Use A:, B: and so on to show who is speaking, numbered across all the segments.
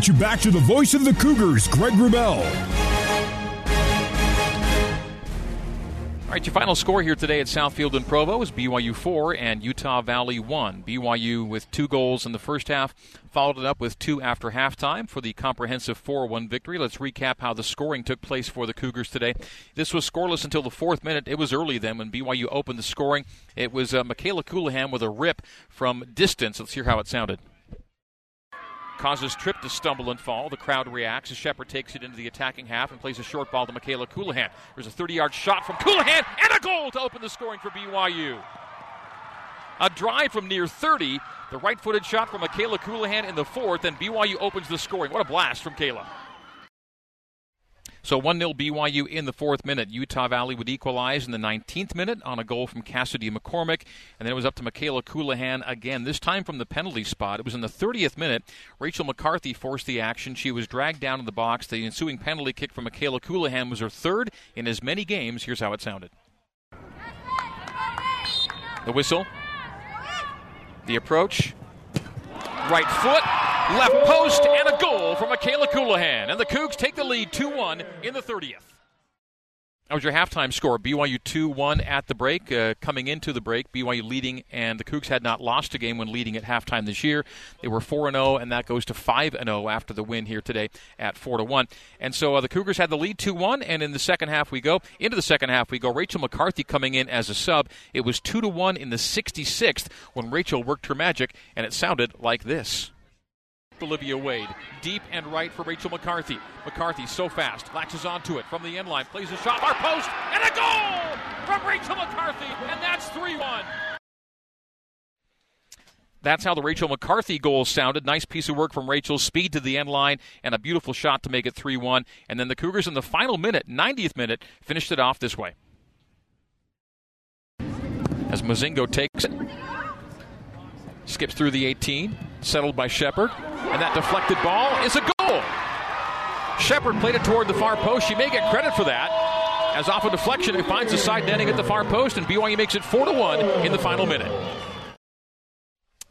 A: get you back to the voice of the Cougars, Greg Wrubell.
B: All right, your final score here today at Southfield and Provo is BYU 4 and Utah Valley 1. BYU with two goals in the first half, followed it up with two after halftime for the comprehensive 4 1 victory. Let's recap how the scoring took place for the Cougars today. This was scoreless until the fourth minute. It was early then when BYU opened the scoring. It was uh, Mikayla Colohan with a rip from distance. Let's hear how it sounded causes Tripp to stumble and fall. The crowd reacts as Shepard takes it into the attacking half and plays a short ball to Mikayla Colohan. There's a 30 yard shot from Colohan and a goal to open the scoring for BYU. A drive from near 30, the right footed shot from Mikayla Colohan in the fourth, and BYU opens the scoring. What a blast from Kayla. So 1 0 BYU in the fourth minute. Utah Valley would equalize in the 19th minute on a goal from Cassidy McCormick. And then it was up to Mikayla Colohan again, this time from the penalty spot. It was in the 30th minute. Rachel McCarthy forced the action. She was dragged down in the box. The ensuing penalty kick from Mikayla Colohan was her third in as many games. Here's how it sounded. The whistle. The approach. Right foot left post, and a goal from Mikayla Colohan. And the Cougs take the lead 2 1 in the 30th. That was your halftime score. BYU 2 1 at the break. Uh, coming into the break, BYU leading, and the Cougs had not lost a game when leading at halftime this year. They were 4 0, and that goes to 5 0 after the win here today at 4 1. And so uh, the Cougars had the lead 2 1, and in the second half we go. Into the second half we go. Rachel McCarthy coming in as a sub. It was 2 1 in the 66th when Rachel worked her magic, and it sounded like this. Olivia Wade. Deep and right for Rachel McCarthy. McCarthy so fast, latches onto it from the end line, plays a shot, our post, and a goal from Rachel McCarthy, and that's 3 1. That's how the Rachel McCarthy goal sounded. Nice piece of work from Rachel. Speed to the end line and a beautiful shot to make it 3 1. And then the Cougars in the final minute, 90th minute, finished it off this way. As Mozingo takes it, skips through the 18, settled by Shepard, and that deflected ball is a goal. Shepard played it toward the far post. She may get credit for that. As off a deflection, it finds the side netting at the far post, and BYU makes it 4 to 1 in the final minute.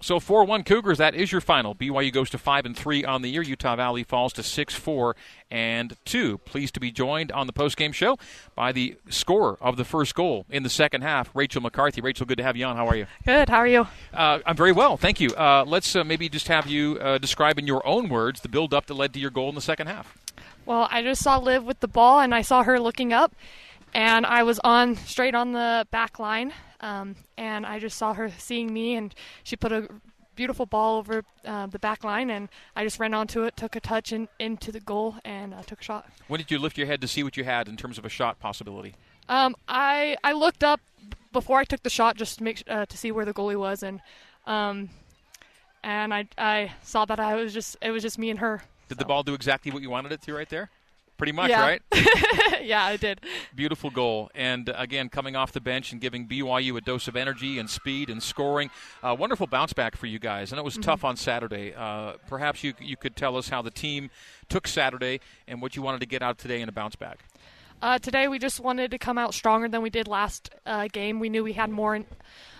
B: So 4-1 Cougars, that is your final. BYU goes to 5 and 3 on the year. Utah Valley falls to 6-4 and 2. Pleased to be joined on the post-game show by the scorer of the first goal in the second half, Rachel McCarthy. Rachel, good to have you on. How are you?
C: Good. How are you?
B: Uh, I'm very well, thank you. Uh, let's uh, maybe just have you uh, describe in your own words the build-up that led to your goal in the second half.
C: Well, I just saw Liv with the ball, and I saw her looking up, and I was on straight on the back line, um, and I just saw her seeing me, and she put a beautiful ball over uh, the back line, and I just ran onto it, took a touch in, into the goal, and uh, took a shot.
B: When did you lift your head to see what you had in terms of a shot possibility?
C: Um, I I looked up before I took the shot just to make uh, to see where the goalie was, and um, and I I saw that I was just it was just me and her.
B: Did so. the ball do exactly what you wanted it to right there? Pretty much,
C: yeah.
B: right?
C: yeah, I did.
B: Beautiful goal. And uh, again, coming off the bench and giving BYU a dose of energy and speed and scoring. Uh, wonderful bounce back for you guys. And it was mm-hmm. tough on Saturday. Uh, perhaps you, you could tell us how the team took Saturday and what you wanted to get out today in a bounce back.
C: Uh, today we just wanted to come out stronger than we did last uh, game. We knew we had more in,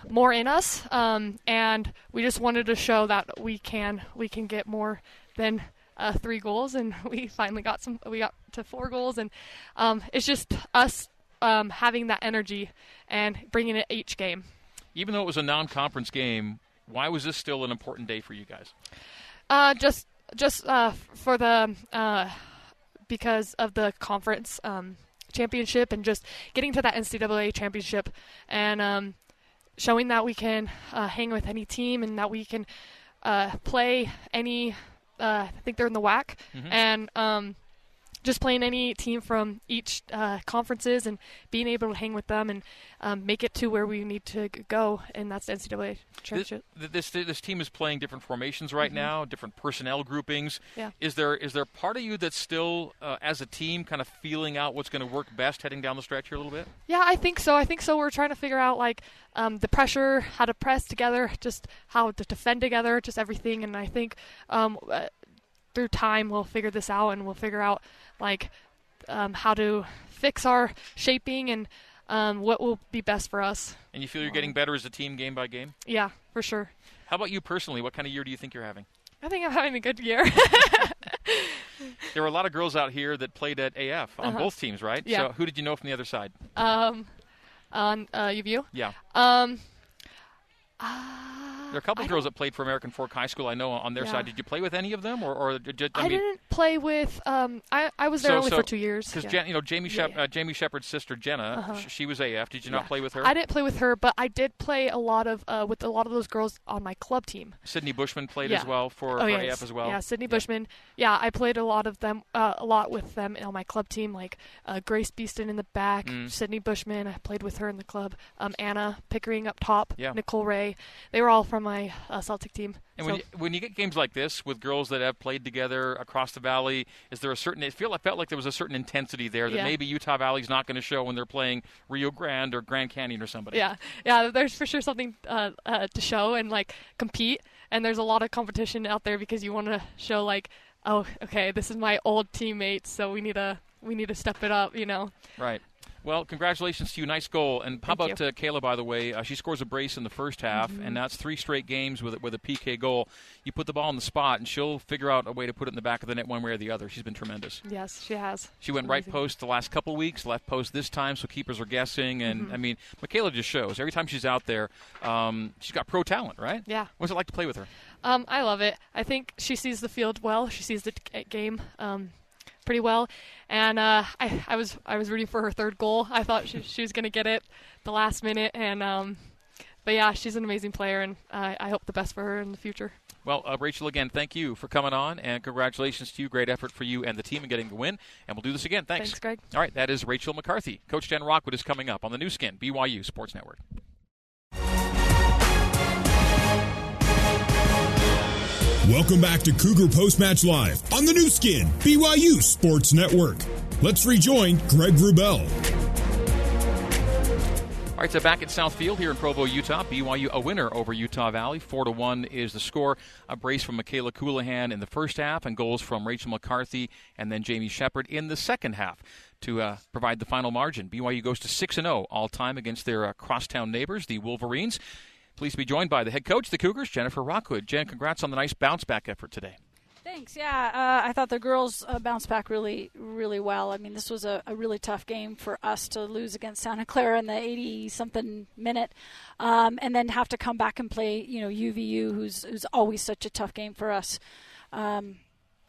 C: more in us, um, and we just wanted to show that we can we can get more than uh, three goals, and we finally got some. We got to four goals, and um, it's just us um, having that energy and bringing it each game.
B: Even though it was a non-conference game, why was this still an important day for you guys?
C: Uh, just just uh, for the uh, because of the conference um, championship and just getting to that NCAA championship and um, showing that we can uh, hang with any team and that we can uh, play any uh, I think they're in the WAC, mm-hmm. and um, just playing any team from each uh, conferences and being able to hang with them and um, make it to where we need to go, and that's the NCAA championship.
B: This, this, this team is playing different formations right mm-hmm. now, different personnel groupings.
C: Yeah.
B: Is there is there part of you that's still, uh, as a team, kind of feeling out what's going to work best heading down the stretch here a little bit?
C: Yeah, I think so. I think so. We're trying to figure out like um, the pressure, how to press together, just how to defend together, just everything. And I think um, uh, through time we'll figure this out and we'll figure out like um, how to fix our shaping and um, what will be best for us.
B: And you feel you're getting better as a team game by game?
C: Yeah, for sure.
B: How about you personally? What kind of year do you think you're having?
C: I think I'm having a good year.
B: there were a lot of girls out here that played at AF on
C: Uh-huh.
B: both teams, right?
C: Yeah.
B: So who did you know from the other side?
C: Um, on uh, UVU.
B: Yeah.
C: Um,
B: There are a couple
C: I
B: of girls that played for American Fork High School. I know on their
C: Yeah.
B: side. Did you play with any of them, or, or did,
C: I,
B: I, mean,
C: didn't play with. Um, I I was there
B: So-
C: only
B: so-
C: for two years.
B: because
C: yeah.
B: Jen, you know Jamie
C: Yeah,
B: Shep,
C: yeah.
B: uh, Jamie Shepard's sister Jenna,
C: Uh-huh.
B: sh- she was AF. Did you not play with her?
C: I didn't play with her, but I did play a lot of uh, with a lot of those girls on my club team.
B: Sydney Bushman played as well for,
C: oh
B: for. AF as well.
C: Yeah, Sydney Bushman. Yeah, I played a lot of them, uh, a lot with them on my club team. Like uh, Grace Beeston in the back,
B: Mm.
C: Sydney Bushman. I played with her in the club. Um, Anna Pickering up top. Nicole Ray. They were all from my uh, Celtic team.
B: And
C: So-
B: when you, when you get games like this with girls that have played together across the valley, is there a certain? It feel I felt like there was a certain intensity there that
C: Yeah.
B: maybe Utah Valley's not going to show when they're playing Rio Grande or Grand Canyon or somebody.
C: Yeah, yeah. There's for sure something uh, uh, to show and like compete, and there's a lot of competition out there because you want to show like, oh, okay, this is my old teammate, so we need to we need to step it up, you know.
B: Right. Well, congratulations to you. Nice goal. And how
C: Thank
B: about uh, Kayla, by the way? Uh, she scores a brace in the first half,
C: Mm-hmm.
B: and that's three straight games with, with a PK goal. You put the ball in the spot, and she'll figure out a way to put it in the back of the net one way or the other. She's been tremendous.
C: Yes, she has.
B: She went
C: She's
B: right post the last couple weeks, left post this time, so keepers are guessing. And,
C: Mm-hmm.
B: I mean, Mikayla just shows. Every time she's out there, um, she's got pro talent, right?
C: Yeah.
B: What's it like to play with her?
C: Um, I love it. I think she sees the field well. She sees the g- game um, pretty well, and uh, I, I was I was rooting for her third goal. I thought she, she was gonna get it the last minute, and um, but yeah, she's an amazing player, and I, I hope the best for her in the future.
B: Well, uh, Rachel, again, thank you for coming on, and congratulations to you. Great effort for you and the team in getting the win, and we'll do this again. Thanks.
C: Thanks, Greg.
B: All right, that is Rachel McCarthy. Coach Jen Rockwood is coming up on the Nu Skin, BYU Sports Network.
A: Welcome back to Cougar Post Match Live on the Nu Skin, BYU Sports Network. Let's rejoin Greg Wrubell.
B: All right, so back at Southfield here in Provo, Utah. BYU a winner over Utah Valley. Four to one is the score. A brace from Mikayla Colohan in the first half, and goals from Rachel McCarthy and then Jamie Shepard in the second half to uh, provide the final margin. BYU goes to six and zero all time against their uh, crosstown neighbors, the Wolverines. Pleased to be joined by the head coach, the Cougars, Jennifer Rockwood. Jen, congrats on the nice bounce back effort today.
D: Thanks. Yeah, uh, I thought the girls uh, bounced back really, really well. I mean, this was a, a really tough game for us to lose against Santa Clara in the 80 something minute, um, and then have to come back and play, you know, UVU, who's who's always such a tough game for us. Um,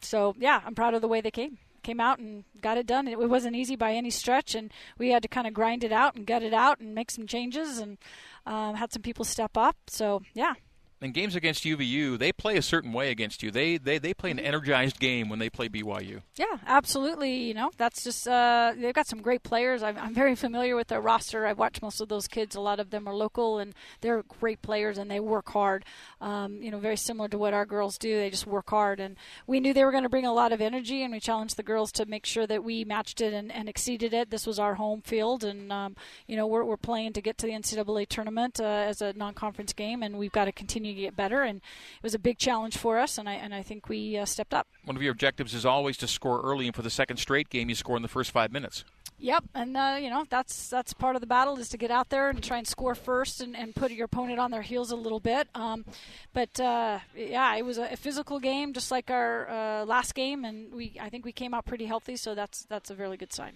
D: so yeah, I'm proud of the way they came came out and got it done. It, wasn't easy by any stretch, and we had to kind of grind it out and gut it out and make some changes and um, had some people step up. So yeah,
B: In games against UVU, they play a certain way against you. They they, they play an energized game when they play BYU.
D: Yeah, absolutely. You know, that's just uh, they've got some great players. I'm, I'm very familiar with their roster. I've watched most of those kids. A lot of them are local, and they're great players, and they work hard. Um, you know, very similar to what our girls do. They just work hard, and we knew they were going to bring a lot of energy, and we challenged the girls to make sure that we matched it and, and exceeded it. This was our home field, and um, you know, we're, we're playing to get to the NCAA tournament uh, as a non-conference game, and we've got to continue to get better. And it was a big challenge for us, and I and I think we uh, stepped up.
B: One of your objectives is always to score early, and for the second straight game, you score in the first five minutes.
D: Yep, and uh, you know that's that's part of the battle is to get out there and try and score first and, and put your opponent on their heels a little bit. Um, but uh, yeah, it was a, a physical game, just like our uh, last game, and we I think we came out pretty healthy, so that's that's a really good sign.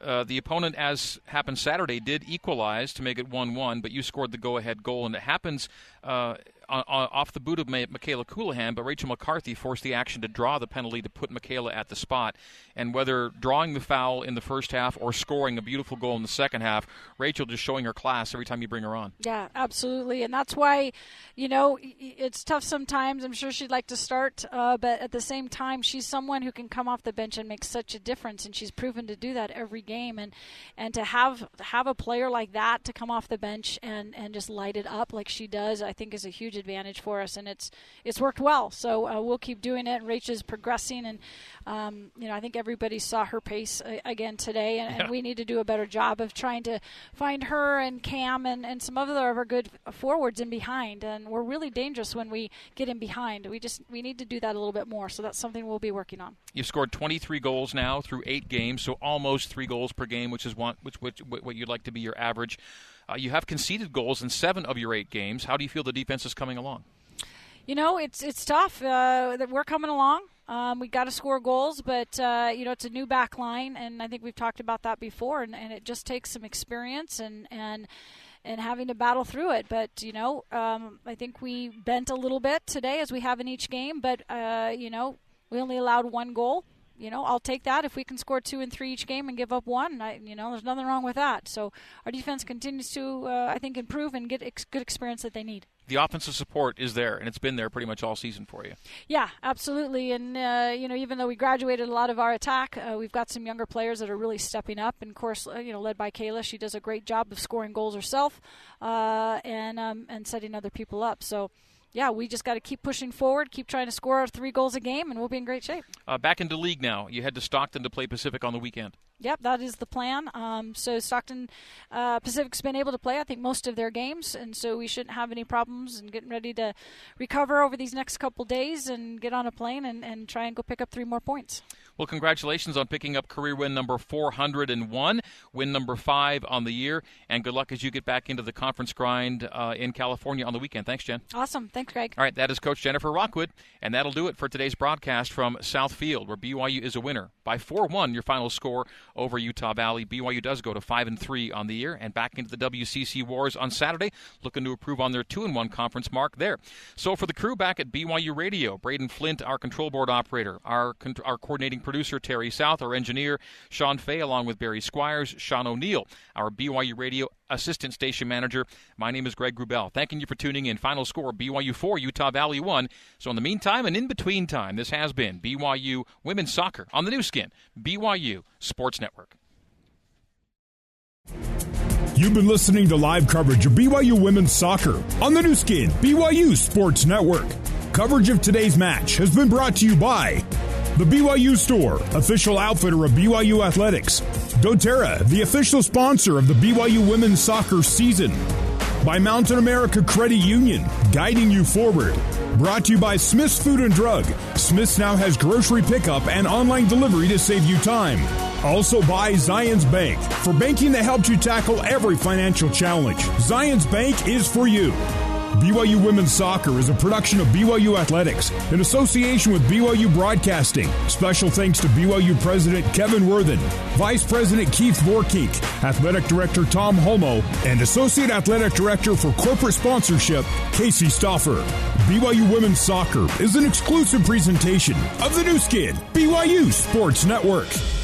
B: Uh, the opponent, as happened Saturday, did equalize to make it 1 1, but you scored the go ahead goal. And it happens uh, off the boot of Mikayla Colohan, but Rachel McCarthy forced the action to draw the penalty to put Mikayla at the spot. And whether drawing the foul in the first half or scoring a beautiful goal in the second half, Rachel just showing her class every time you bring her on.
D: Yeah, absolutely, and that's why, you know, it's tough sometimes. I'm sure she'd like to start, uh, but at the same time, she's someone who can come off the bench and make such a difference, and she's proven to do that every game. And and to have have a player like that to come off the bench and and just light it up like she does, I think is a huge advantage for us, and it's it's worked well. So uh, we'll keep doing it. And Rachel's progressing, and um, you know, I think everybody saw her pace uh, again today, and,
B: Yeah.
D: and we need to do a better job of trying to find her and Cam and, and some other of our good forwards in behind. And we're really dangerous when we get in behind. We just we need to do that a little bit more. So that's something we'll be working on.
B: You've scored 23 goals now through eight games, so almost three goals per game, which is one, which, which what you'd like to be your average. Uh, you have conceded goals in seven of your eight games. How do you feel the defense is coming along?
D: You know, it's it's tough. Uh, we're coming along. Um, we got to score goals, but uh, you know it's a new back line, and I think we've talked about that before. And, and it just takes some experience and and and having to battle through it. But you know, um, I think we bent a little bit today, as we have in each game. But uh, you know, we only allowed one goal. You know, I'll take that if we can score two and three each game and give up one. I, you know, there's nothing wrong with that. So our defense continues to, uh, I think, improve and get ex- good experience that they need
B: the offensive support is there, and it's been there pretty much all season for you.
D: Yeah, absolutely. And uh, you know, even though we graduated a lot of our attack, uh, we've got some younger players that are really stepping up. And of course, uh, you know, led by Kayla, she does a great job of scoring goals herself uh, and um, and setting other people up. So yeah, we just got to keep pushing forward, keep trying to score our three goals a game, and we'll be in great shape.
B: Uh, back into league now. You head to Stockton to play Pacific on the weekend.
D: Yep, that is the plan. Um, so Stockton uh, Pacific's been able to play, I think, most of their games, and so we shouldn't have any problems and getting ready to recover over these next couple days and get on a plane and, and try and go pick up three more points.
B: Well, congratulations on picking up career win number 401, win number five on the year, and good luck as you get back into the conference grind uh, in California on the weekend. Thanks, Jen.
D: Awesome. Thanks, Greg.
B: All right, that is Coach Jennifer Rockwood, and that'll do it for today's broadcast from Southfield, where BYU is a winner by 4-1. Your final score over Utah Valley. BYU does go to five and three on the year, and back into the WCC Wars on Saturday, looking to improve on their two and one conference mark there. So for the crew back at BYU Radio, Braden Flint, our control board operator, our our coordinating producer Terry South, our engineer Sean Fay, along with Barry Squires, Sean O'Neill, our BYU Radio assistant station manager. My name is Greg Wrubell. Thanking you for tuning in. Final score BYU 4, Utah Valley 1. So, in the meantime and in between time, this has been BYU Women's Soccer on the Nu Skin, BYU Sports Network.
A: You've been listening to live coverage of BYU Women's Soccer on the Nu Skin, BYU Sports Network. Coverage of today's match has been brought to you by the BYU Store, official outfitter of BYU Athletics. doTERRA, the official sponsor of the BYU women's soccer season. By Mountain America Credit Union, guiding you forward. Brought to you by Smith's Food and Drug. Smith's now has grocery pickup and online delivery to save you time. Also by Zions Bank, for banking that helps you tackle every financial challenge. Zions Bank is for you. BYU Women's Soccer is a production of BYU Athletics in association with BYU Broadcasting. Special thanks to BYU President Kevin Worthen, Vice President Keith Vorkink, Athletic Director Tom Holmoe, and Associate Athletic Director for Corporate Sponsorship, Casey Stoffer. BYU Women's Soccer is an exclusive presentation of the Nu Skin, BYU Sports Network.